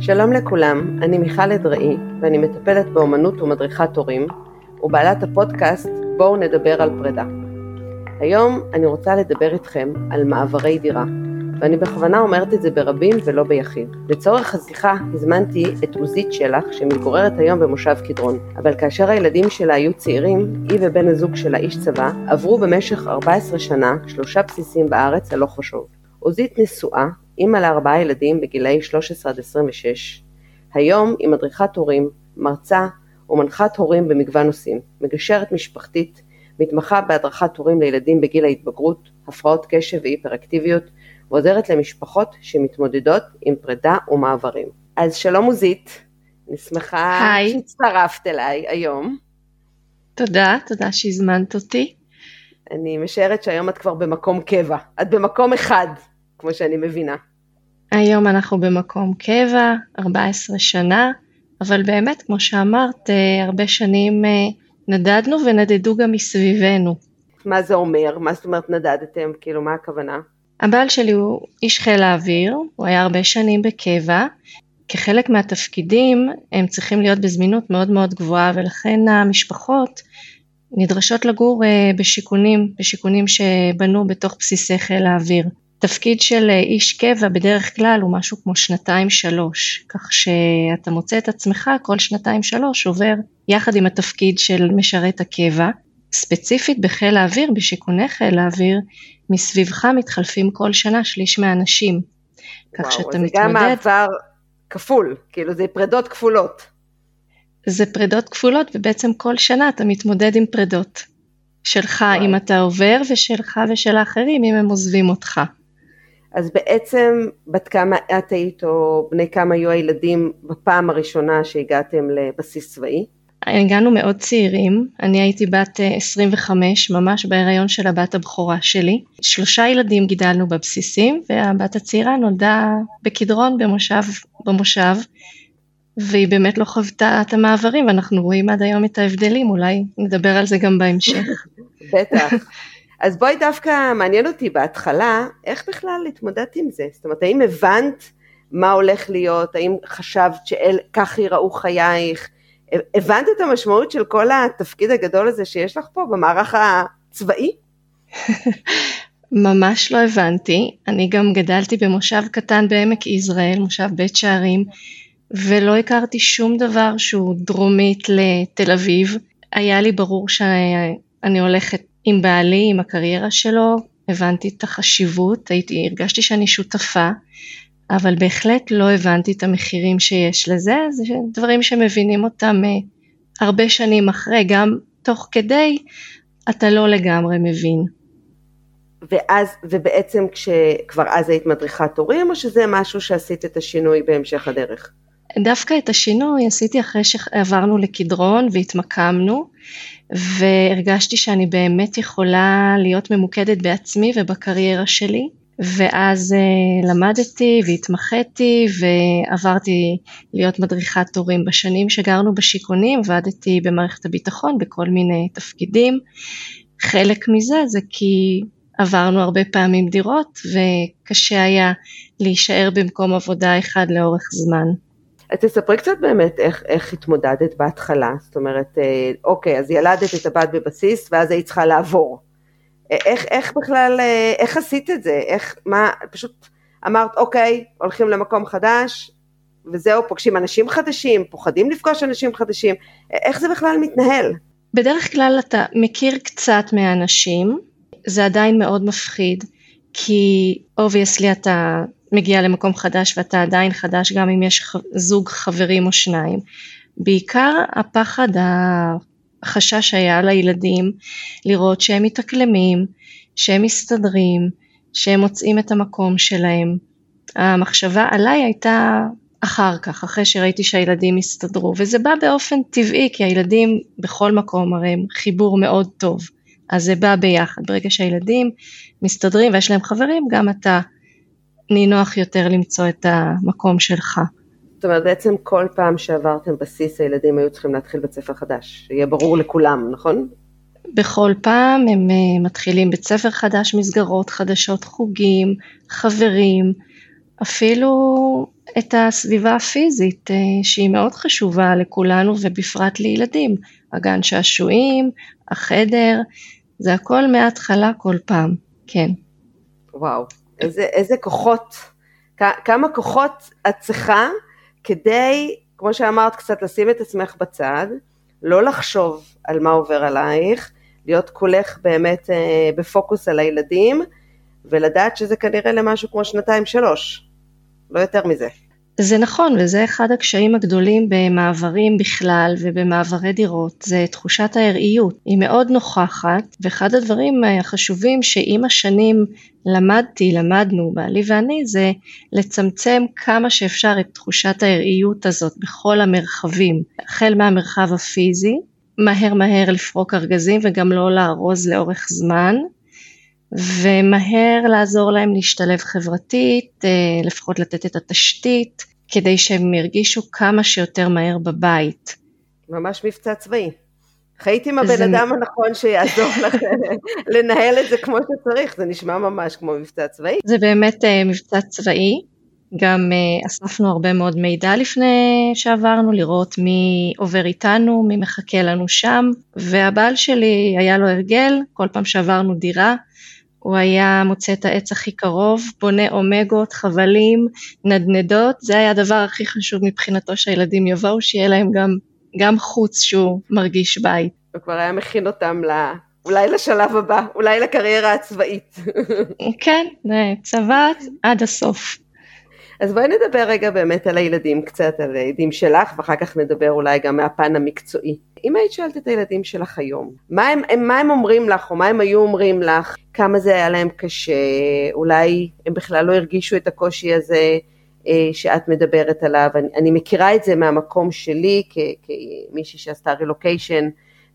שלום לכולם, אני מיכל אדראי ואני מטפלת באומנות ומדריכת הורים ובעלת הפודקאסט בואו נדבר על פרידה. היום אני רוצה לדבר איתכם על מעברי דירה ואני בכוונה אומרת את זה ברבים ולא ביחיד. לצורך השיחה הזמנתי את עוזית שלח שמתגוררת היום במושב קדרון, אבל כאשר הילדים שלה היו צעירים, היא ובן הזוג שלה איש צבא עברו במשך 14 שנה שלושה בסיסים בארץ הלוך ושוב. עוזית נשואה אימא לארבעה ילדים בגילאי 13 עד 26. היום היא מדריכת הורים, מרצה ומנחת הורים במגוון נושאים, מגשרת משפחתית, מתמחה בהדרכת הורים לילדים בגיל ההתבגרות, הפרעות קשב והיפראקטיביות, ועוזרת למשפחות שמתמודדות עם פרידה ומעברים. אז שלום עוזית, אני שמחה שהצטרפת אליי היום. תודה, תודה שהזמנת אותי. אני משערת שהיום את כבר במקום קבע, את במקום אחד, כמו שאני מבינה. היום אנחנו במקום קבע, 14 שנה, אבל באמת, כמו שאמרת, אה, הרבה שנים אה, נדדנו ונדדו גם מסביבנו. מה זה אומר? מה זאת אומרת נדדתם? כאילו, מה הכוונה? הבעל שלי הוא איש חיל האוויר, הוא היה הרבה שנים בקבע. כחלק מהתפקידים הם צריכים להיות בזמינות מאוד מאוד גבוהה ולכן המשפחות נדרשות לגור אה, בשיכונים, בשיכונים שבנו בתוך בסיסי חיל האוויר. תפקיד של אה, איש קבע בדרך כלל הוא משהו כמו שנתיים שלוש, כך שאתה מוצא את עצמך כל שנתיים שלוש עובר יחד עם התפקיד של משרת הקבע. ספציפית בחיל האוויר, בשיכוני חיל האוויר, מסביבך מתחלפים כל שנה שליש מהאנשים. כך שאתה מתמודד... זה גם מעבר כפול, כאילו זה פרדות כפולות. זה פרדות כפולות ובעצם כל שנה אתה מתמודד עם פרדות. שלך וואו. אם אתה עובר ושלך ושל האחרים אם הם עוזבים אותך. אז בעצם בת כמה את היית או בני כמה היו הילדים בפעם הראשונה שהגעתם לבסיס צבאי? הגענו מאוד צעירים, אני הייתי בת 25 אה, ממש בהיריון של הבת הבכורה שלי. שלושה ילדים גידלנו בבסיסים והבת הצעירה נולדה בקדרון במושב, במושב והיא באמת לא חוותה את המעברים ואנחנו רואים עד היום את ההבדלים, אולי נדבר על זה גם בהמשך. בטח. אז בואי דווקא, מעניין אותי בהתחלה, איך בכלל התמודדת עם זה? זאת אומרת, האם הבנת מה הולך להיות? האם חשבת שכך ייראו חייך? הבנת את המשמעות של כל התפקיד הגדול הזה שיש לך פה במערך הצבאי? ממש לא הבנתי. אני גם גדלתי במושב קטן בעמק יזרעאל, מושב בית שערים, ולא הכרתי שום דבר שהוא דרומית לתל אביב. היה לי ברור שאני הולכת עם בעלי, עם הקריירה שלו, הבנתי את החשיבות, הייתי, הרגשתי שאני שותפה, אבל בהחלט לא הבנתי את המחירים שיש לזה, זה דברים שמבינים אותם אה, הרבה שנים אחרי, גם תוך כדי אתה לא לגמרי מבין. ואז, ובעצם כשכבר אז היית מדריכת הורים, או שזה משהו שעשית את השינוי בהמשך הדרך? דווקא את השינוי עשיתי אחרי שעברנו לקדרון והתמקמנו, והרגשתי שאני באמת יכולה להיות ממוקדת בעצמי ובקריירה שלי. ואז uh, למדתי והתמחיתי ועברתי להיות מדריכת הורים בשנים שגרנו בשיכונים, עבדתי במערכת הביטחון בכל מיני תפקידים. חלק מזה זה כי עברנו הרבה פעמים דירות וקשה היה להישאר במקום עבודה אחד לאורך זמן. אז תספרי קצת באמת איך, איך התמודדת בהתחלה, זאת אומרת, אה, אוקיי, אז ילדת את הבת בבסיס ואז היית צריכה לעבור. איך, איך בכלל, אה, איך עשית את זה? איך, מה, פשוט אמרת, אוקיי, הולכים למקום חדש, וזהו, פוגשים אנשים חדשים, פוחדים לפגוש אנשים חדשים, איך זה בכלל מתנהל? בדרך כלל אתה מכיר קצת מהאנשים, זה עדיין מאוד מפחיד, כי obviously אתה מגיע למקום חדש ואתה עדיין חדש גם אם יש זוג חברים או שניים. בעיקר הפחד החשש היה לילדים לראות שהם מתאקלמים, שהם מסתדרים, שהם מוצאים את המקום שלהם. המחשבה עליי הייתה אחר כך, אחרי שראיתי שהילדים הסתדרו, וזה בא באופן טבעי, כי הילדים בכל מקום הרי הם חיבור מאוד טוב, אז זה בא ביחד. ברגע שהילדים מסתדרים ויש להם חברים, גם אתה נינוח יותר למצוא את המקום שלך. זאת אומרת, בעצם כל פעם שעברתם בסיס, הילדים היו צריכים להתחיל בית ספר חדש, שיהיה ברור לכולם, נכון? בכל פעם הם אה, מתחילים בית ספר חדש, מסגרות חדשות, חוגים, חברים, אפילו את הסביבה הפיזית שהיא מאוד חשובה לכולנו ובפרט לילדים, הגן שעשועים, החדר, זה הכל מההתחלה כל פעם, כן. וואו, איזה, איזה כוחות, כמה כוחות את צריכה כדי, כמו שאמרת, קצת לשים את עצמך בצד, לא לחשוב על מה עובר עלייך, להיות כולך באמת אה, בפוקוס על הילדים, ולדעת שזה כנראה למשהו כמו שנתיים שלוש, לא יותר מזה. זה נכון וזה אחד הקשיים הגדולים במעברים בכלל ובמעברי דירות, זה תחושת הארעיות, היא מאוד נוכחת ואחד הדברים החשובים שעם השנים למדתי, למדנו, בעלי ואני, זה לצמצם כמה שאפשר את תחושת הארעיות הזאת בכל המרחבים, החל מהמרחב הפיזי, מהר מהר לפרוק ארגזים וגם לא לארוז לאורך זמן, ומהר לעזור להם להשתלב חברתית, אה, לפחות לתת את התשתית, כדי שהם ירגישו כמה שיותר מהר בבית. ממש מבצע צבאי. חיית עם הבן זה... אדם הנכון שיעזור לך לנהל את זה כמו שצריך, זה נשמע ממש כמו מבצע צבאי. זה באמת uh, מבצע צבאי, גם uh, אספנו הרבה מאוד מידע לפני שעברנו, לראות מי עובר איתנו, מי מחכה לנו שם, והבעל שלי היה לו הרגל, כל פעם שעברנו דירה, הוא היה מוצא את העץ הכי קרוב, בונה אומגות, חבלים, נדנדות, זה היה הדבר הכי חשוב מבחינתו שהילדים יבואו, שיהיה להם גם, גם חוץ שהוא מרגיש בית. הוא כבר היה מכין אותם ל... אולי לשלב הבא, אולי לקריירה הצבאית. כן, צבא עד הסוף. אז בואי נדבר רגע באמת על הילדים קצת, על הילדים שלך, ואחר כך נדבר אולי גם מהפן המקצועי. אם היית שואלת את הילדים שלך היום, מה הם, מה הם אומרים לך, או מה הם היו אומרים לך, כמה זה היה להם קשה, אולי הם בכלל לא הרגישו את הקושי הזה אה, שאת מדברת עליו, אני, אני מכירה את זה מהמקום שלי, כ, כמישהי שעשתה רילוקיישן,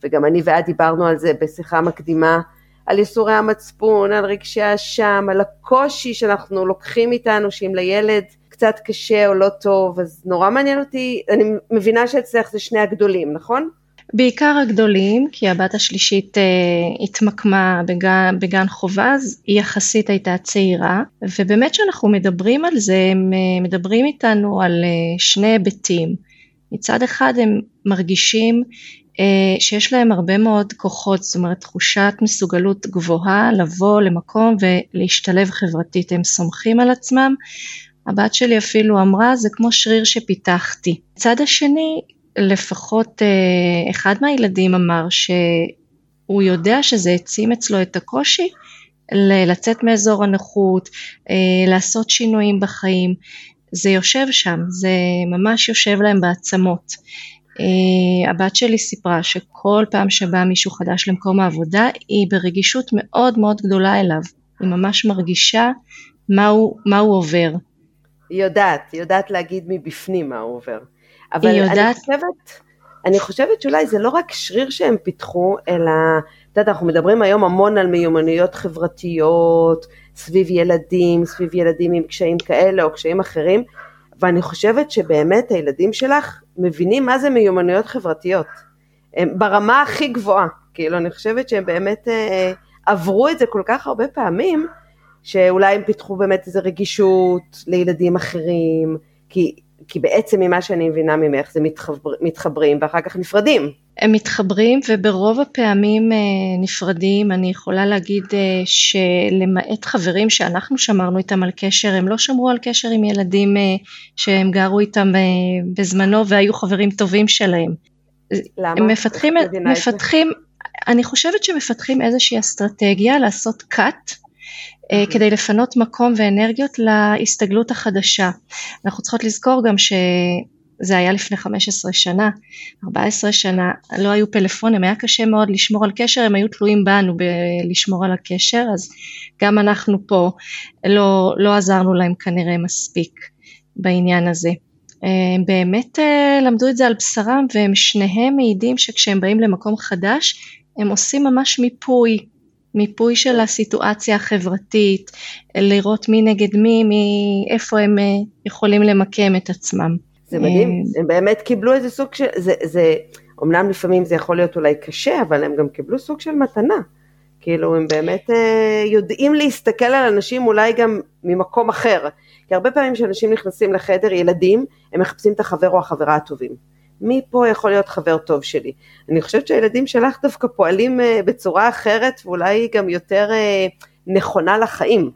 וגם אני ואת דיברנו על זה בשיחה מקדימה, על ייסורי המצפון, על רגשי האשם, על הקושי שאנחנו לוקחים איתנו, שאם לילד קצת קשה או לא טוב, אז נורא מעניין אותי, אני מבינה שאצלך זה שני הגדולים, נכון? בעיקר הגדולים, כי הבת השלישית אה, התמקמה בגן, בגן חובה, אז היא יחסית הייתה צעירה, ובאמת כשאנחנו מדברים על זה, הם אה, מדברים איתנו על אה, שני היבטים. מצד אחד הם מרגישים אה, שיש להם הרבה מאוד כוחות, זאת אומרת תחושת מסוגלות גבוהה לבוא למקום ולהשתלב חברתית, הם סומכים על עצמם. הבת שלי אפילו אמרה זה כמו שריר שפיתחתי. מצד השני לפחות אה, אחד מהילדים אמר שהוא יודע שזה העצים אצלו את הקושי לצאת מאזור הנוחות, אה, לעשות שינויים בחיים, זה יושב שם, זה ממש יושב להם בעצמות. Uh, הבת שלי סיפרה שכל פעם שבא מישהו חדש למקום העבודה היא ברגישות מאוד מאוד גדולה אליו, היא ממש מרגישה מה הוא, מה הוא עובר. היא יודעת, היא יודעת להגיד מבפנים מה הוא עובר. אבל היא יודעת... אני חושבת, אני חושבת שאולי זה לא רק שריר שהם פיתחו, אלא, את יודעת, אנחנו מדברים היום המון על מיומנויות חברתיות, סביב ילדים, סביב ילדים עם קשיים כאלה או קשיים אחרים, ואני חושבת שבאמת הילדים שלך מבינים מה זה מיומנויות חברתיות. הם ברמה הכי גבוהה, כאילו אני חושבת שהם באמת אה, עברו את זה כל כך הרבה פעמים, שאולי הם פיתחו באמת איזו רגישות לילדים אחרים, כי כי בעצם ממה שאני מבינה ממך זה מתחבר, מתחברים ואחר כך נפרדים. הם מתחברים וברוב הפעמים אה, נפרדים, אני יכולה להגיד אה, שלמעט חברים שאנחנו שמרנו איתם על קשר, הם לא שמרו על קשר עם ילדים אה, שהם גרו איתם בזמנו והיו חברים טובים שלהם. למה? הם מפתחים, מפתחים, אני חושבת שמפתחים איזושהי אסטרטגיה לעשות cut כדי לפנות מקום ואנרגיות להסתגלות החדשה. אנחנו צריכות לזכור גם שזה היה לפני 15 שנה, 14 שנה, לא היו פלאפונים, היה קשה מאוד לשמור על קשר, הם היו תלויים בנו בלשמור על הקשר, אז גם אנחנו פה לא, לא עזרנו להם כנראה מספיק בעניין הזה. הם אה, באמת אה, למדו את זה על בשרם והם שניהם מעידים שכשהם באים למקום חדש הם עושים ממש מיפוי מיפוי של הסיטואציה החברתית, לראות מי נגד מי, מי איפה הם אה, יכולים למקם את עצמם. זה מדהים, אה, הם באמת קיבלו איזה סוג של, זה, זה, אמנם לפעמים זה יכול להיות אולי קשה, אבל הם גם קיבלו סוג של מתנה. כאילו הם באמת אה, יודעים להסתכל על אנשים אולי גם ממקום אחר. כי כי הרבה פעמים כשאנשים נכנסים לחדר, ילדים, הם מחפשים את החבר או החברה הטובים. מי פה יכול להיות חבר טוב שלי? אני חושבת שהילדים שלך דווקא פועלים אה, בצורה אחרת ואולי גם יותר אה, נכונה לחיים.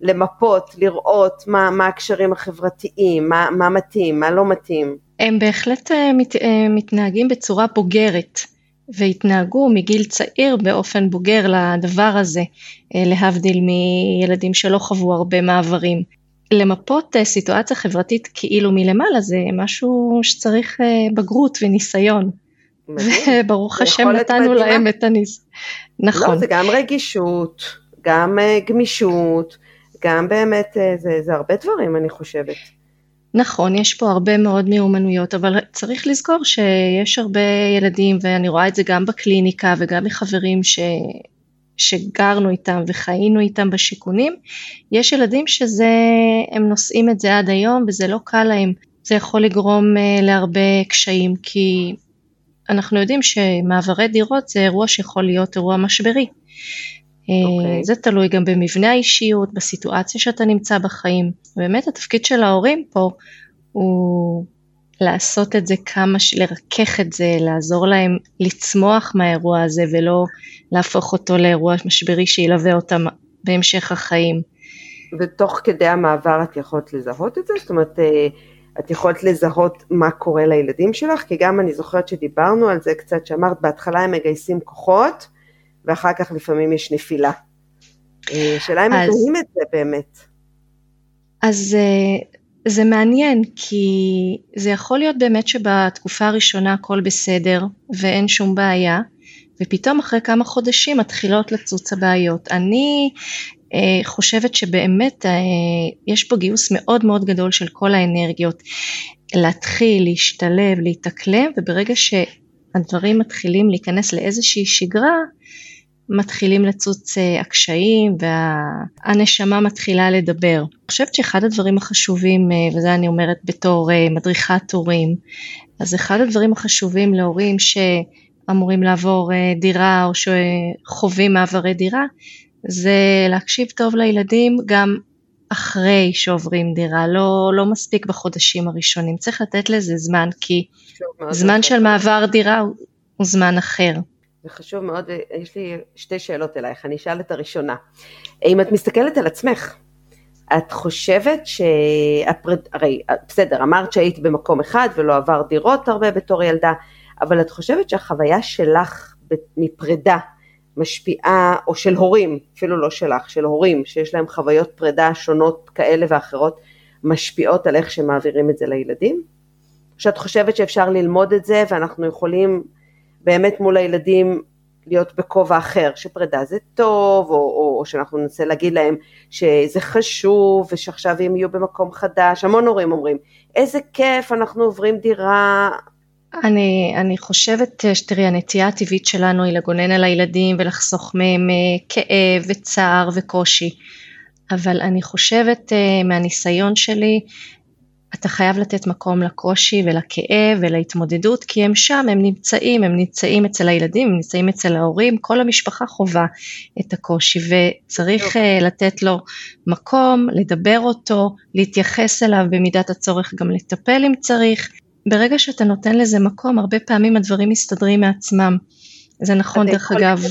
למפות, לראות מה, מה הקשרים החברתיים, מה, מה מתאים, מה לא מתאים. הם בהחלט אה, מת, מתנהגים בצורה בוגרת. והתנהגו מגיל צעיר באופן בוגר לדבר הזה, להבדיל מילדים שלא חוו הרבה מעברים. למפות אה, סיטואציה חברתית כאילו מלמעלה זה משהו שצריך אה, בגרות וניסיון. וברוך השם נתנו מדהימה. להם את הניס... נכון. לא, זה גם רגישות, גם אה, גמישות, גם באמת, זה, זה הרבה דברים אני חושבת. נכון, יש פה הרבה מאוד מיומנויות, אבל צריך לזכור שיש הרבה ילדים, ואני רואה את זה גם בקליניקה וגם מחברים ש... שגרנו איתם וחיינו איתם בשיכונים, יש ילדים שזה, הם נושאים את זה עד היום וזה לא קל להם. זה יכול לגרום uh, להרבה קשיים כי אנחנו יודעים שמעברי דירות זה אירוע שיכול להיות אירוע משברי. Okay. אוקיי. Uh, זה תלוי גם במבנה האישיות, בסיטואציה שאתה נמצא בחיים. באמת התפקיד של ההורים פה הוא לעשות את זה כמה, לרכך את זה, לעזור להם לצמוח מהאירוע הזה ולא להפוך אותו לאירוע משברי שילווה אותם בהמשך החיים. ותוך כדי המעבר את יכולת לזהות את זה? זאת אומרת, אה, את יכולת לזהות מה קורה לילדים שלך? כי גם אני זוכרת שדיברנו על זה קצת, שאמרת בהתחלה הם מגייסים כוחות, ואחר כך לפעמים יש נפילה. אה, שאלה אם אז... מזוהים את זה באמת. אז אה, זה מעניין כי זה יכול להיות באמת שבתקופה הראשונה הכל בסדר ואין שום בעיה ופתאום אחרי כמה חודשים מתחילות לצוץ הבעיות. אני אה, חושבת שבאמת אה, יש פה גיוס מאוד מאוד גדול של כל האנרגיות להתחיל, להשתלב, להתאקלם וברגע שהדברים מתחילים להיכנס לאיזושהי שגרה מתחילים לצוץ אה, הקשיים והנשמה מתחילה לדבר. אני חושבת שאחד הדברים החשובים, אה, וזה אני אומרת בתור אה, מדריכת הורים, אז אחד הדברים החשובים להורים שאמורים לעבור דירה או שחווים מעברי דירה, זה להקשיב טוב לילדים גם אחרי שעוברים דירה, לא, לא מספיק בחודשים הראשונים, צריך לתת לזה זמן, כי זמן של מעבר דירה הוא זמן אחר. זה חשוב מאוד, יש לי שתי שאלות אלייך, אני אשאל את הראשונה. אם את מסתכלת על עצמך, את חושבת שהפרד... הרי בסדר, אמרת שהיית במקום אחד ולא עבר דירות הרבה בתור ילדה, אבל את חושבת שהחוויה שלך מפרידה משפיעה, או של הורים, אפילו לא שלך, של הורים שיש להם חוויות פרידה שונות כאלה ואחרות, משפיעות על איך שמעבירים את זה לילדים? שאת חושבת שאפשר ללמוד את זה ואנחנו יכולים באמת מול הילדים להיות בכובע אחר, שפרידה זה טוב, או, או, או שאנחנו ננסה להגיד להם שזה חשוב, ושעכשיו הם יהיו במקום חדש, המון הורים אומרים, איזה כיף, אנחנו עוברים דירה. אני, אני חושבת, שתראי, הנטייה הטבעית שלנו היא לגונן על הילדים ולחסוך מהם אה, כאב וצער וקושי, אבל אני חושבת אה, מהניסיון שלי, אתה חייב לתת מקום לקושי ולכאב ולהתמודדות כי הם שם, הם נמצאים, הם נמצאים אצל הילדים, הם נמצאים אצל ההורים, כל המשפחה חווה את הקושי וצריך. אה, לתת לו מקום, לדבר אותו, להתייחס אליו במידת הצורך גם לטפל אם צריך. ברגע שאתה נותן לזה מקום, הרבה פעמים הדברים מסתדרים מעצמם. זה נכון דרך אגב.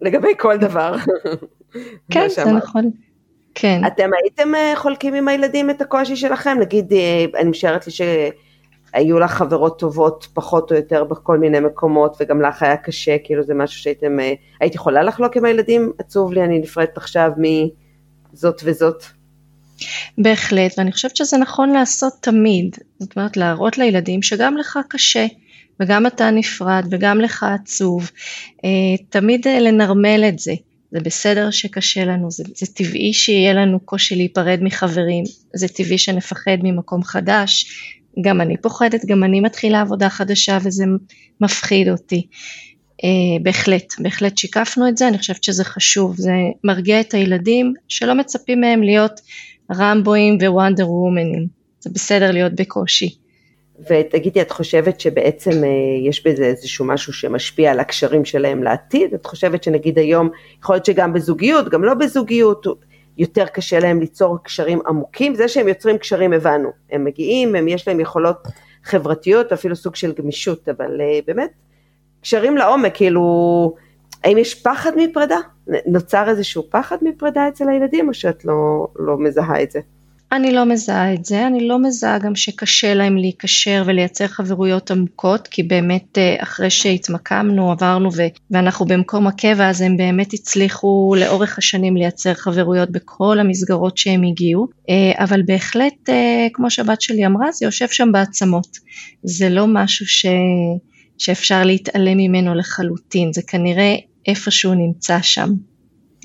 לגבי כל דבר. כן, זה נכון. כן. אתם הייתם אה, חולקים עם הילדים את הקושי שלכם? נגיד, אה, אני משערת לי שהיו לך חברות טובות פחות או יותר בכל מיני מקומות, וגם לך היה קשה, כאילו זה משהו שהייתם, אה, היית יכולה לחלוק עם הילדים? עצוב לי, אני נפרדת עכשיו מזאת וזאת. בהחלט, ואני חושבת שזה נכון לעשות תמיד, זאת אומרת להראות לילדים שגם לך קשה. וגם אתה נפרד וגם לך עצוב, תמיד לנרמל את זה. זה בסדר שקשה לנו, זה, זה טבעי שיהיה לנו קושי להיפרד מחברים, זה טבעי שנפחד ממקום חדש, גם אני פוחדת, גם אני מתחילה עבודה חדשה וזה מפחיד אותי. Uh, בהחלט, בהחלט שיקפנו את זה, אני חושבת שזה חשוב, זה מרגיע את הילדים שלא מצפים מהם להיות רמבואים ווונדר וומנים, זה בסדר להיות בקושי. ותגידי, את חושבת שבעצם אה, יש בזה איזשהו משהו שמשפיע על הקשרים שלהם לעתיד? את חושבת שנגיד היום, יכול להיות שגם בזוגיות, גם לא בזוגיות, יותר קשה להם ליצור קשרים עמוקים, זה שהם יוצרים קשרים הבנו, הם מגיעים, הם יש להם יכולות חברתיות, אפילו סוג של גמישות, אבל uh, באמת, קשרים לעומק, כאילו, האם יש פחד מפרידה? נוצר איזשהו פחד מפרידה אצל הילדים, או שאת לא, לא מזהה את זה? אני לא מזהה את זה, אני לא מזהה גם שקשה להם להיקשר ולייצר חברויות עמוקות, כי באמת אה, אחרי שהתמקמנו, עברנו ו- ואנחנו במקום הקבע, אז הם באמת הצליחו לאורך השנים לייצר חברויות בכל המסגרות שהם הגיעו, אה, אבל בהחלט, אה, כמו שהבת שלי אמרה, זה יושב שם בעצמות. זה לא משהו ש... שאפשר להתעלם ממנו לחלוטין, זה כנראה איפשהו נמצא שם,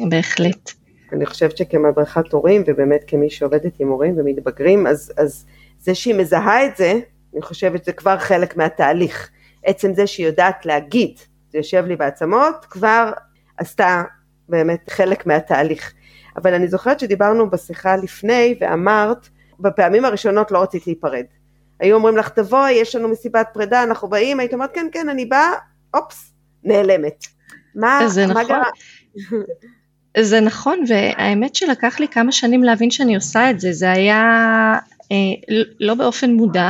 בהחלט. אני חושבת שכמדרכת הורים, ובאמת כמי שעובדת עם הורים ומתבגרים, אז, אז זה שהיא מזהה את זה, אני חושבת שזה כבר חלק מהתהליך. עצם זה שהיא יודעת להגיד, זה יושב לי בעצמות, כבר עשתה באמת חלק מהתהליך. אבל אני זוכרת שדיברנו בשיחה לפני ואמרת, בפעמים הראשונות לא רצית להיפרד. היו אומרים לך תבואי, יש לנו מסיבת פרידה, אנחנו באים, היית אומרת כן כן אני באה, אופס, נעלמת. מה, מה נכון. גרם? זה נכון, והאמת שלקח לי כמה שנים להבין שאני עושה את זה, זה היה אה, לא באופן מודע.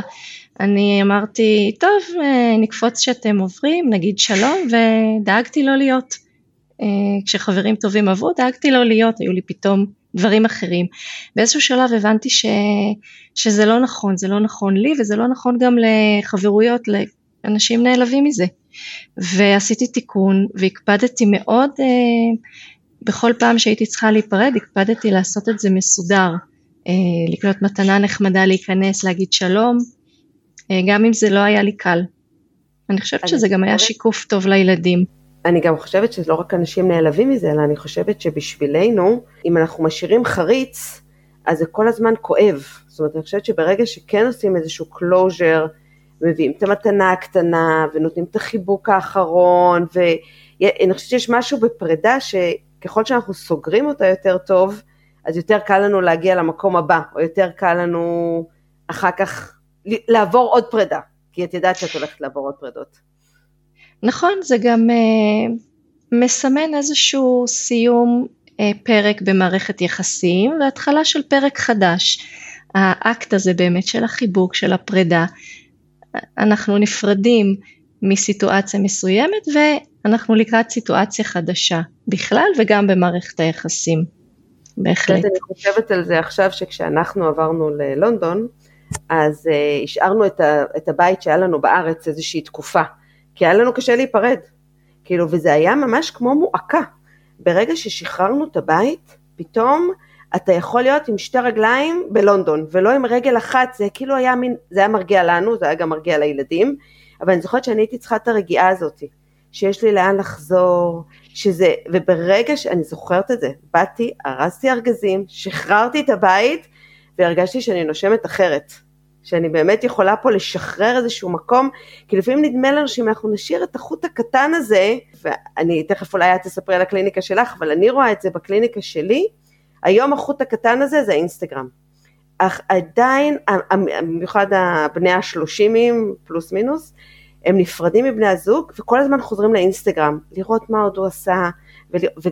אני אמרתי, טוב, אה, נקפוץ שאתם עוברים, נגיד שלום, ודאגתי לא להיות. אה, כשחברים טובים עברו, דאגתי לא להיות, היו לי פתאום דברים אחרים. באיזשהו שלב הבנתי ש, שזה לא נכון, זה לא נכון לי, וזה לא נכון גם לחברויות, לאנשים נעלבים מזה. ועשיתי תיקון, והקפדתי מאוד אה, בכל פעם שהייתי צריכה להיפרד הקפדתי לעשות את זה מסודר, אה, לקנות מתנה נחמדה, להיכנס, להגיד שלום, אה, גם אם זה לא היה לי קל. אני חושבת שזה גם היה שיקוף טוב לילדים. אני גם חושבת שלא רק אנשים נעלבים מזה, אלא אני חושבת שבשבילנו, אם אנחנו משאירים חריץ, אז זה כל הזמן כואב. זאת אומרת, אני חושבת שברגע שכן עושים איזשהו closure, מביאים את המתנה הקטנה, ונותנים את החיבוק האחרון, ואני חושבת שיש משהו בפרידה ש... ככל שאנחנו סוגרים אותה יותר טוב, אז יותר קל לנו להגיע למקום הבא, או יותר קל לנו אחר כך לעבור עוד פרידה, כי את יודעת שאת הולכת לעבור עוד פרידות. נכון, זה גם uh, מסמן איזשהו סיום uh, פרק במערכת יחסים והתחלה של פרק חדש. האקט הזה באמת של החיבוק, של הפרידה, אנחנו נפרדים מסיטואציה מסוימת אנחנו לקראת סיטואציה חדשה בכלל וגם במערכת היחסים, בהחלט. אני חושבת על זה עכשיו שכשאנחנו עברנו ללונדון, אז uh, השארנו את, ה, את הבית שהיה לנו בארץ איזושהי תקופה, כי היה לנו קשה להיפרד, כאילו, וזה היה ממש כמו מועקה. ברגע ששחררנו את הבית, פתאום אתה יכול להיות עם שתי רגליים בלונדון, ולא עם רגל אחת, זה כאילו היה מין, זה היה מרגיע לנו, זה היה גם מרגיע לילדים, אבל אני זוכרת שאני הייתי צריכה את הרגיעה הזאת. שיש לי לאן לחזור, שזה, וברגע שאני זוכרת את זה, באתי, ארזתי ארגזים, שחררתי את הבית, והרגשתי שאני נושמת אחרת. שאני באמת יכולה פה לשחרר איזשהו מקום, כי לפעמים נדמה לנו שאם אנחנו נשאיר את החוט הקטן הזה, ואני תכף אולי את תספרי על הקליניקה שלך, אבל אני רואה את זה בקליניקה שלי, היום החוט הקטן הזה זה האינסטגרם. אך עדיין, במיוחד הבני השלושימים פלוס מינוס, הם נפרדים מבני הזוג וכל הזמן חוזרים לאינסטגרם, לראות מה עוד הוא עשה,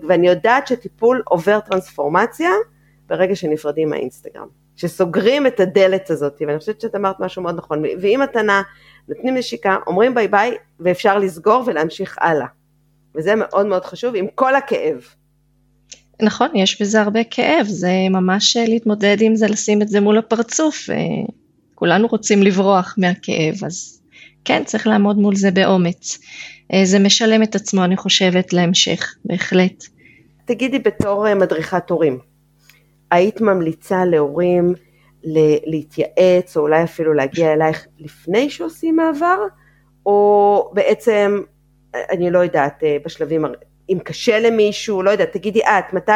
ואני יודעת שטיפול עובר טרנספורמציה ברגע שנפרדים מהאינסטגרם, שסוגרים את הדלת הזאת, ואני חושבת שאת אמרת משהו מאוד נכון, ועם מתנה, נותנים נשיקה, אומרים ביי ביי, ואפשר לסגור ולהמשיך הלאה, וזה מאוד מאוד חשוב עם כל הכאב. נכון, יש בזה הרבה כאב, זה ממש להתמודד עם זה, לשים את זה מול הפרצוף, כולנו רוצים לברוח מהכאב, אז כן, צריך לעמוד מול זה באומץ. אה, זה משלם את עצמו, אני חושבת, להמשך, בהחלט. תגידי בתור אה, מדריכת הורים, היית ממליצה להורים להתייעץ, או אולי אפילו להגיע אלייך לפני שעושים מעבר, או בעצם, אני לא יודעת, אה, בשלבים, אם קשה למישהו, לא יודעת, תגידי את, מתי,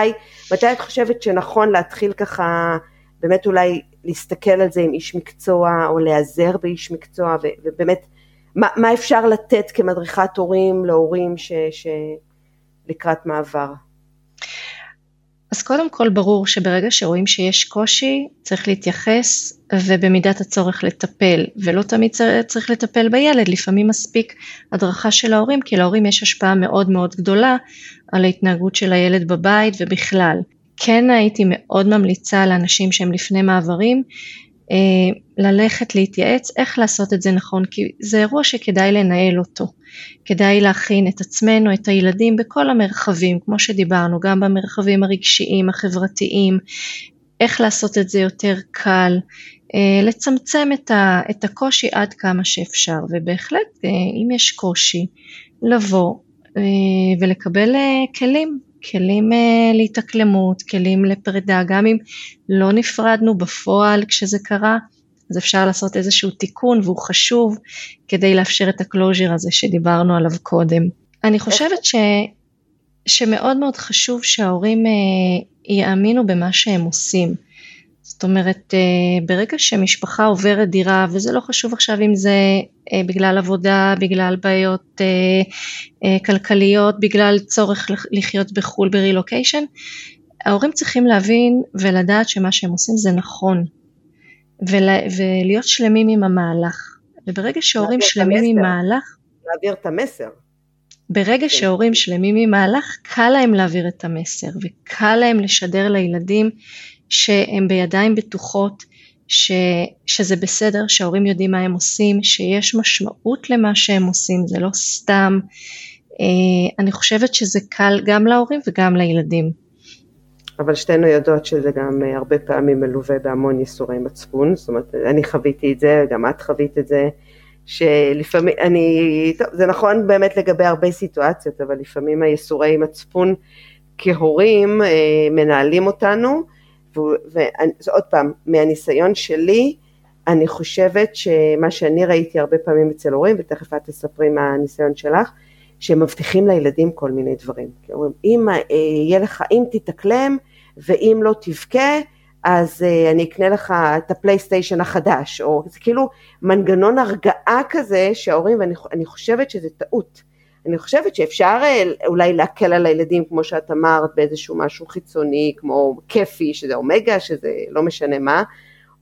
מתי את חושבת שנכון להתחיל ככה, באמת אולי להסתכל על זה עם איש מקצוע, או להיעזר באיש מקצוע, ובאמת מה, מה אפשר לתת כמדריכת הורים להורים ש, שלקראת מעבר? אז קודם כל ברור שברגע שרואים שיש קושי צריך להתייחס ובמידת הצורך לטפל. ולא תמיד צריך לטפל בילד. לפעמים מספיק הדרכה של ההורים כי להורים יש השפעה מאוד מאוד גדולה על ההתנהגות של הילד בבית ובכלל כן הייתי מאוד ממליצה לאנשים שהם לפני מעברים אה, ללכת להתייעץ איך לעשות את זה נכון כי זה אירוע שכדאי לנהל אותו. כדאי להכין את עצמנו את הילדים בכל המרחבים כמו שדיברנו גם במרחבים הרגשיים החברתיים איך לעשות את זה יותר קל אה, לצמצם את, ה, את הקושי עד כמה שאפשר. ובהחלט אה, אם יש קושי לבוא ולקבל כלים כלים uh, להתאקלמות, כלים לפרידה, גם אם לא נפרדנו בפועל כשזה קרה, אז אפשר לעשות איזשהו תיקון והוא חשוב כדי לאפשר את הקלוז'ר הזה שדיברנו עליו קודם. אני חושבת ש, שמאוד מאוד חשוב שההורים uh, יאמינו במה שהם עושים. זאת אומרת, אה, ברגע שמשפחה עוברת דירה, וזה לא חשוב עכשיו אם זה אה, בגלל עבודה, בגלל בעיות אה, כלכליות, בגלל צורך לחיות בחו"ל ברילוקיישן, ההורים צריכים להבין ולדעת שמה שהם עושים זה נכון, ולהיות שלמים עם המהלך. וברגע שההורים שלמים עם מהלך... להעביר את המסר. ברגע כן. שההורים שלמים עם מהלך, קל להם להעביר את המסר, וקל להם לשדר לילדים שהם בידיים בטוחות, ש, שזה בסדר, שההורים יודעים מה הם עושים, שיש משמעות למה שהם עושים, זה לא סתם. אה, אני חושבת שזה קל גם להורים וגם לילדים. אבל שתינו יודעות שזה גם אה, הרבה פעמים מלווה בהמון ייסורי מצפון, זאת אומרת, אני חוויתי את זה, גם את חווית את זה, שלפעמים, אני, טוב, זה נכון באמת לגבי הרבה סיטואציות, אבל לפעמים הייסורי מצפון כהורים אה, מנהלים אותנו, ועוד פעם, מהניסיון שלי, אני חושבת שמה שאני ראיתי הרבה פעמים אצל הורים, ותכף את תספרי מה הניסיון שלך, מבטיחים לילדים כל מיני דברים. כי אומרים, אם אה, יהיה לך, אם תתאקלם, ואם לא תבכה, אז uh, אני אקנה לך את הפלייסטיישן החדש, או זה כאילו מנגנון הרגעה כזה שההורים, ואני חושבת שזה טעות. אני חושבת שאפשר אה, אולי להקל על הילדים, כמו שאת אמרת, באיזשהו משהו חיצוני, כמו כיפי, שזה אומגה, שזה לא משנה מה,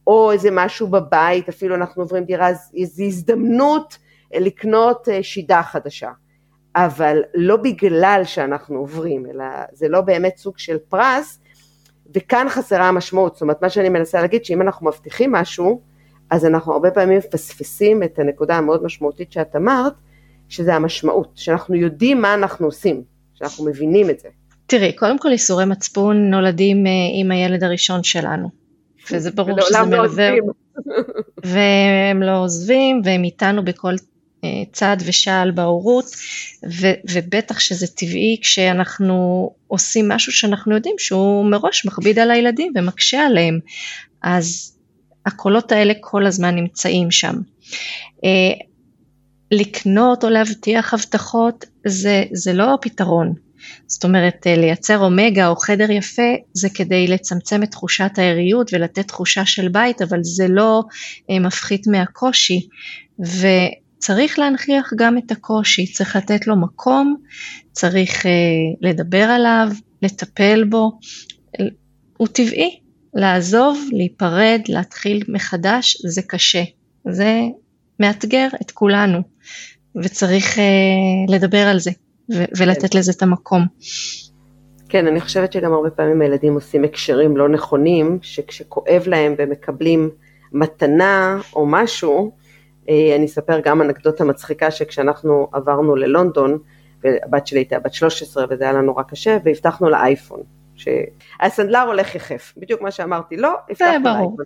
או איזה משהו בבית, אפילו אנחנו עוברים דירה, זו הזדמנות אה, לקנות אה, שידה חדשה. אבל לא בגלל שאנחנו עוברים, אלא זה לא באמת סוג של פרס, וכאן חסרה המשמעות, זאת אומרת מה שאני מנסה להגיד שאם אנחנו מבטיחים משהו, אז אנחנו הרבה פעמים מפספסים את הנקודה המאוד משמעותית שאת אמרת, שזה המשמעות, שאנחנו יודעים מה אנחנו עושים, שאנחנו מבינים את זה. תראי, קודם כל איסורי מצפון נולדים אה, עם הילד הראשון שלנו, וזה ברור שזה לא מלווה, והם לא עוזבים, והם איתנו בכל אה, צעד ושעל בהורות, ו- ובטח שזה טבעי כשאנחנו עושים משהו שאנחנו יודעים שהוא מראש מכביד על הילדים ומקשה עליהם, אז הקולות האלה כל הזמן נמצאים שם. לקנות או להבטיח הבטחות זה, זה לא הפתרון. זאת אומרת אה, לייצר אומגה או חדר יפה זה כדי לצמצם את תחושת העריות ולתת תחושה של בית אבל זה לא אה, מפחית מהקושי. וצריך להנכיח גם את הקושי, צריך לתת לו מקום, צריך אה, לדבר עליו, לטפל בו, הוא טבעי, לעזוב, להיפרד, להתחיל מחדש זה קשה, זה מאתגר את כולנו. וצריך uh, לדבר על זה ו- ולתת לזה את המקום. כן, אני חושבת שגם הרבה פעמים הילדים עושים הקשרים לא נכונים, שכשכואב להם ומקבלים מתנה או משהו, אה, אני אספר גם אנקדוטה מצחיקה שכשאנחנו עברנו ללונדון, והבת שלי הייתה בת 13 וזה היה לנו נורא קשה, והבטחנו לאייפון. שהסנדלר הולך יחף, בדיוק מה שאמרתי, לא, הבטחנו לאייפון.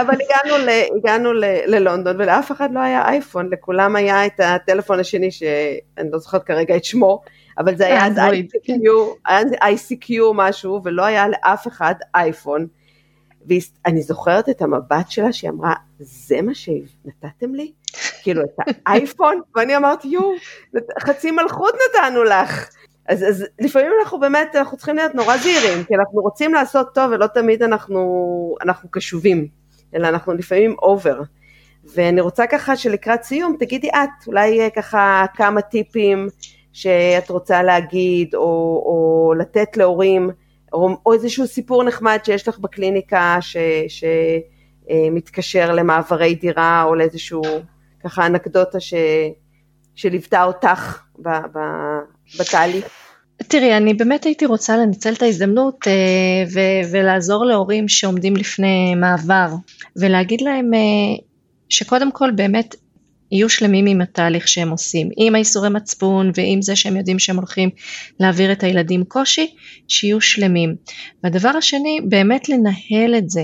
אבל הגענו, ל, הגענו ל, ללונדון ולאף אחד לא היה אייפון, לכולם היה את הטלפון השני שאני לא זוכרת כרגע את שמו, אבל זה היה אז ICQ, ICQ משהו, ולא היה לאף אחד אייפון. ואני זוכרת את המבט שלה שהיא אמרה, זה מה שנתתם לי? כאילו את האייפון? ואני אמרתי, יואו, חצי מלכות נתנו לך. אז, אז לפעמים אנחנו באמת, אנחנו צריכים להיות נורא זהירים, כי אנחנו רוצים לעשות טוב ולא תמיד אנחנו, אנחנו קשובים, אלא אנחנו לפעמים אובר. ואני רוצה ככה שלקראת סיום תגידי את, אולי ככה כמה טיפים שאת רוצה להגיד, או, או לתת להורים, או, או איזשהו סיפור נחמד שיש לך בקליניקה ש, שמתקשר למעברי דירה, או לאיזשהו ככה אנקדוטה ש, שליוותה אותך ב, ב, בתהליך. תראי, אני באמת הייתי רוצה לנצל את ההזדמנות אה, ו- ולעזור להורים שעומדים לפני מעבר, ולהגיד להם אה, שקודם כל באמת יהיו שלמים עם התהליך שהם עושים, עם האיסורי מצפון ועם זה שהם יודעים שהם הולכים להעביר את הילדים קושי, שיהיו שלמים. והדבר השני, באמת לנהל את זה,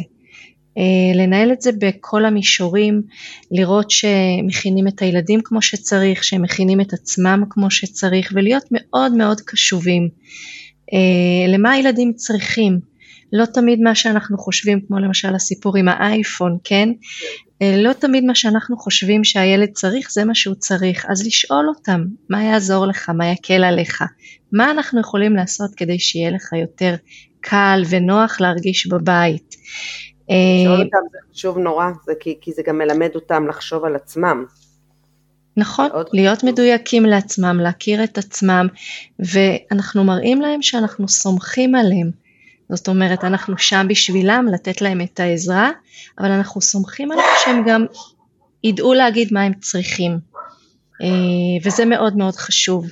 לנהל את זה בכל המישורים, לראות שמכינים את הילדים כמו שצריך, שהם מכינים את עצמם כמו שצריך, ולהיות מאוד מאוד קשובים אה, למה הילדים צריכים. לא תמיד מה שאנחנו חושבים, כמו למשל הסיפור עם האייפון, כן? אה, לא תמיד מה שאנחנו חושבים שהילד צריך זה מה שהוא צריך, אז לשאול אותם מה יעזור לך, מה יקל עליך, מה אנחנו יכולים לעשות כדי שיהיה לך יותר קל ונוח להרגיש בבית. לשאול אותם זה חשוב נורא, זה כי, כי זה גם מלמד אותם לחשוב על עצמם. נכון, להיות חשוב. מדויקים לעצמם, להכיר את עצמם, ואנחנו מראים להם שאנחנו סומכים עליהם. זאת אומרת, אנחנו שם בשבילם, לתת להם את העזרה, אבל אנחנו סומכים עליהם שהם גם ידעו להגיד מה הם צריכים. אה, וזה מאוד מאוד חשוב.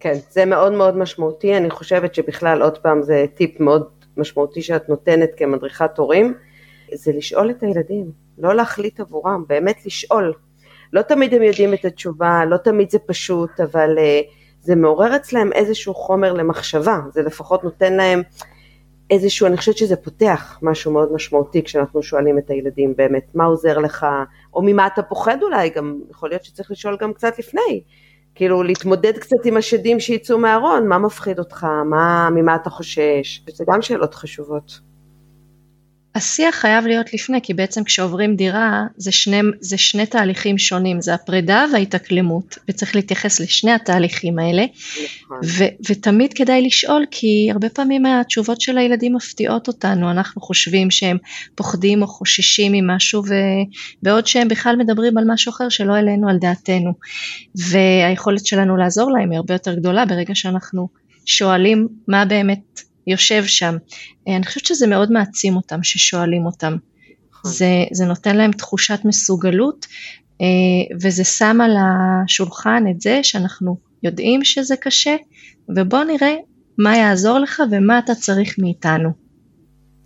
כן, זה מאוד מאוד משמעותי, אני חושבת שבכלל, עוד פעם, זה טיפ מאוד משמעותי שאת נותנת כמדריכת הורים, זה לשאול את הילדים, לא להחליט עבורם, באמת לשאול. לא תמיד הם יודעים את התשובה, לא תמיד זה פשוט, אבל uh, זה מעורר אצלם איזשהו חומר למחשבה, זה לפחות נותן להם איזשהו, אני חושבת שזה פותח משהו מאוד משמעותי כשאנחנו שואלים את הילדים באמת, מה עוזר לך, או ממה אתה פוחד אולי, גם יכול להיות שצריך לשאול גם קצת לפני, כאילו להתמודד קצת עם השדים שיצאו מהארון, מה מפחיד אותך, מה, ממה אתה חושש, זה גם שאלות חשובות. השיח חייב להיות לפני, כי בעצם כשעוברים דירה זה שני, זה שני תהליכים שונים, זה הפרידה וההתאקלמות, וצריך להתייחס לשני התהליכים האלה, נכון. ו, ותמיד כדאי לשאול, כי הרבה פעמים התשובות של הילדים מפתיעות אותנו, אנחנו חושבים שהם פוחדים או חוששים ממשהו, ובעוד שהם בכלל מדברים על משהו אחר שלא העלינו על דעתנו, והיכולת שלנו לעזור להם היא הרבה יותר גדולה ברגע שאנחנו שואלים מה באמת יושב שם. אה, אני חושבת שזה מאוד מעצים אותם ששואלים אותם. זה, זה נותן להם תחושת מסוגלות אה, וזה שם על השולחן את זה שאנחנו יודעים שזה קשה ובוא נראה מה יעזור לך ומה אתה צריך מאיתנו.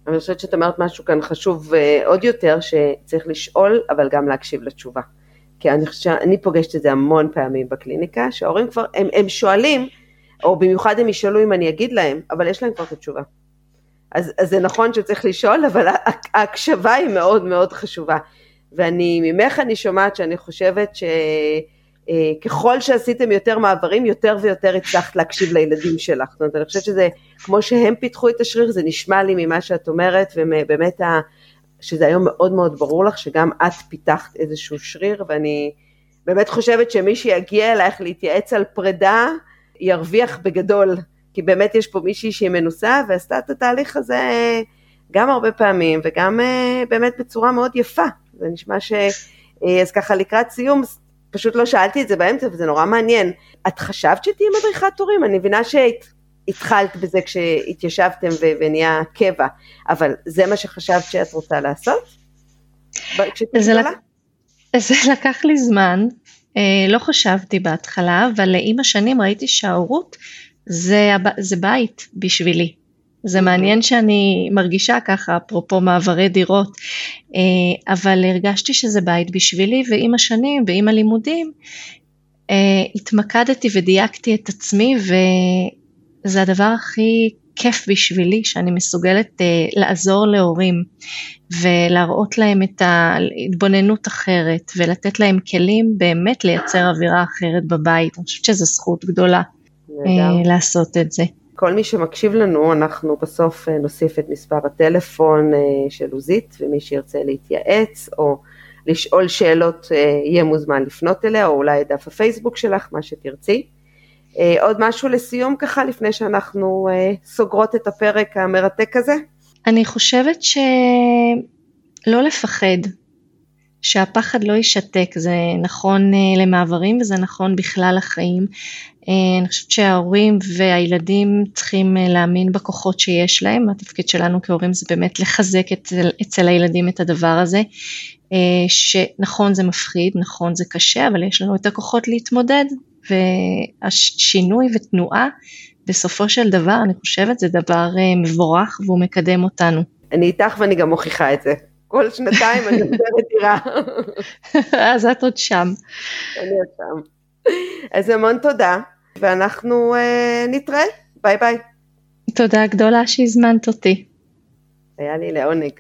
אני חושבת שאת אמרת משהו כאן חשוב אה, עוד יותר, שצריך לשאול אבל גם להקשיב לתשובה. כי אני חושבת שאני פוגשת את זה המון פעמים בקליניקה, שההורים כבר, הם, הם שואלים, או במיוחד הם ישאלו אם אני אגיד להם, אבל יש להם כבר את התשובה. אז, אז זה נכון שצריך לשאול, אבל ההקשבה היא מאוד מאוד חשובה. ואני, ממך אני שומעת שאני חושבת שככל שעשיתם יותר מעברים, יותר ויותר הצלחת להקשיב לילדים שלך. זאת אומרת, אני חושבת שזה, כמו שהם פיתחו את השריר, זה נשמע לי ממה שאת אומרת, ובאמת, שזה היום מאוד מאוד ברור לך, שגם את פיתחת איזשהו שריר, ואני באמת חושבת שמי שיגיע אלייך להתייעץ על פרידה, ירוויח בגדול, כי באמת יש פה מישהי שהיא מנוסה ועשתה את התהליך הזה גם הרבה פעמים וגם אה, באמת בצורה מאוד יפה. זה נשמע ש... אה, אז ככה לקראת סיום, פשוט לא שאלתי את זה באמצע וזה נורא מעניין. את חשבת שתהיי מדריכת הורים? אני מבינה שהתחלת בזה כשהתיישבתם ונהיה קבע, אבל זה מה שחשבת שאת רוצה לעשות? זה, לק... זה לקח לי זמן, אה, לא חשבתי בהתחלה, אבל עם השנים ראיתי שההורות זה, זה בית בשבילי. זה אוקיי. מעניין שאני מרגישה ככה, אפרופו מעברי דירות, אה, אבל הרגשתי שזה בית בשבילי, ועם השנים ועם הלימודים אה, התמקדתי ודייקתי את עצמי, וזה הדבר הכי כיף בשבילי, שאני מסוגלת לעזור להורים. ולהראות להם את ההתבוננות אחרת ולתת להם כלים באמת לייצר אווירה אחרת בבית. אני חושבת שזו זכות גדולה אה, לעשות את זה. כל מי שמקשיב לנו, אנחנו בסוף אה, נוסיף את מספר הטלפון אה, של עוזית, ומי שירצה להתייעץ או לשאול שאלות יהיה מוזמן לפנות אליה, או אולי את דף הפייסבוק שלך, מה שתרצי. עוד משהו לסיום ככה, לפני שאנחנו סוגרות את הפרק המרתק הזה? אני חושבת שלא לפחד, שהפחד לא יישתק, זה נכון אה, למעברים וזה נכון בכלל לחיים. אה, אני חושבת שההורים והילדים צריכים אה, להאמין בכוחות שיש להם, התפקיד שלנו כהורים זה באמת לחזק אצל, אצל הילדים את הדבר הזה, שנכון זה מפחיד, נכון זה קשה, אבל יש לנו את הכוחות להתמודד והשינוי ותנועה בסופו של דבר אני חושבת זה דבר אה, מבורך והוא מקדם אותנו. אני איתך ואני גם מוכיחה את זה. כל שנתיים אני עוברת דירה. אז את עוד שם. אני עוד שם. אז המון תודה, ואנחנו uh, נתראה. ביי ביי. תודה גדולה שהזמנת אותי. היה לי לעונג.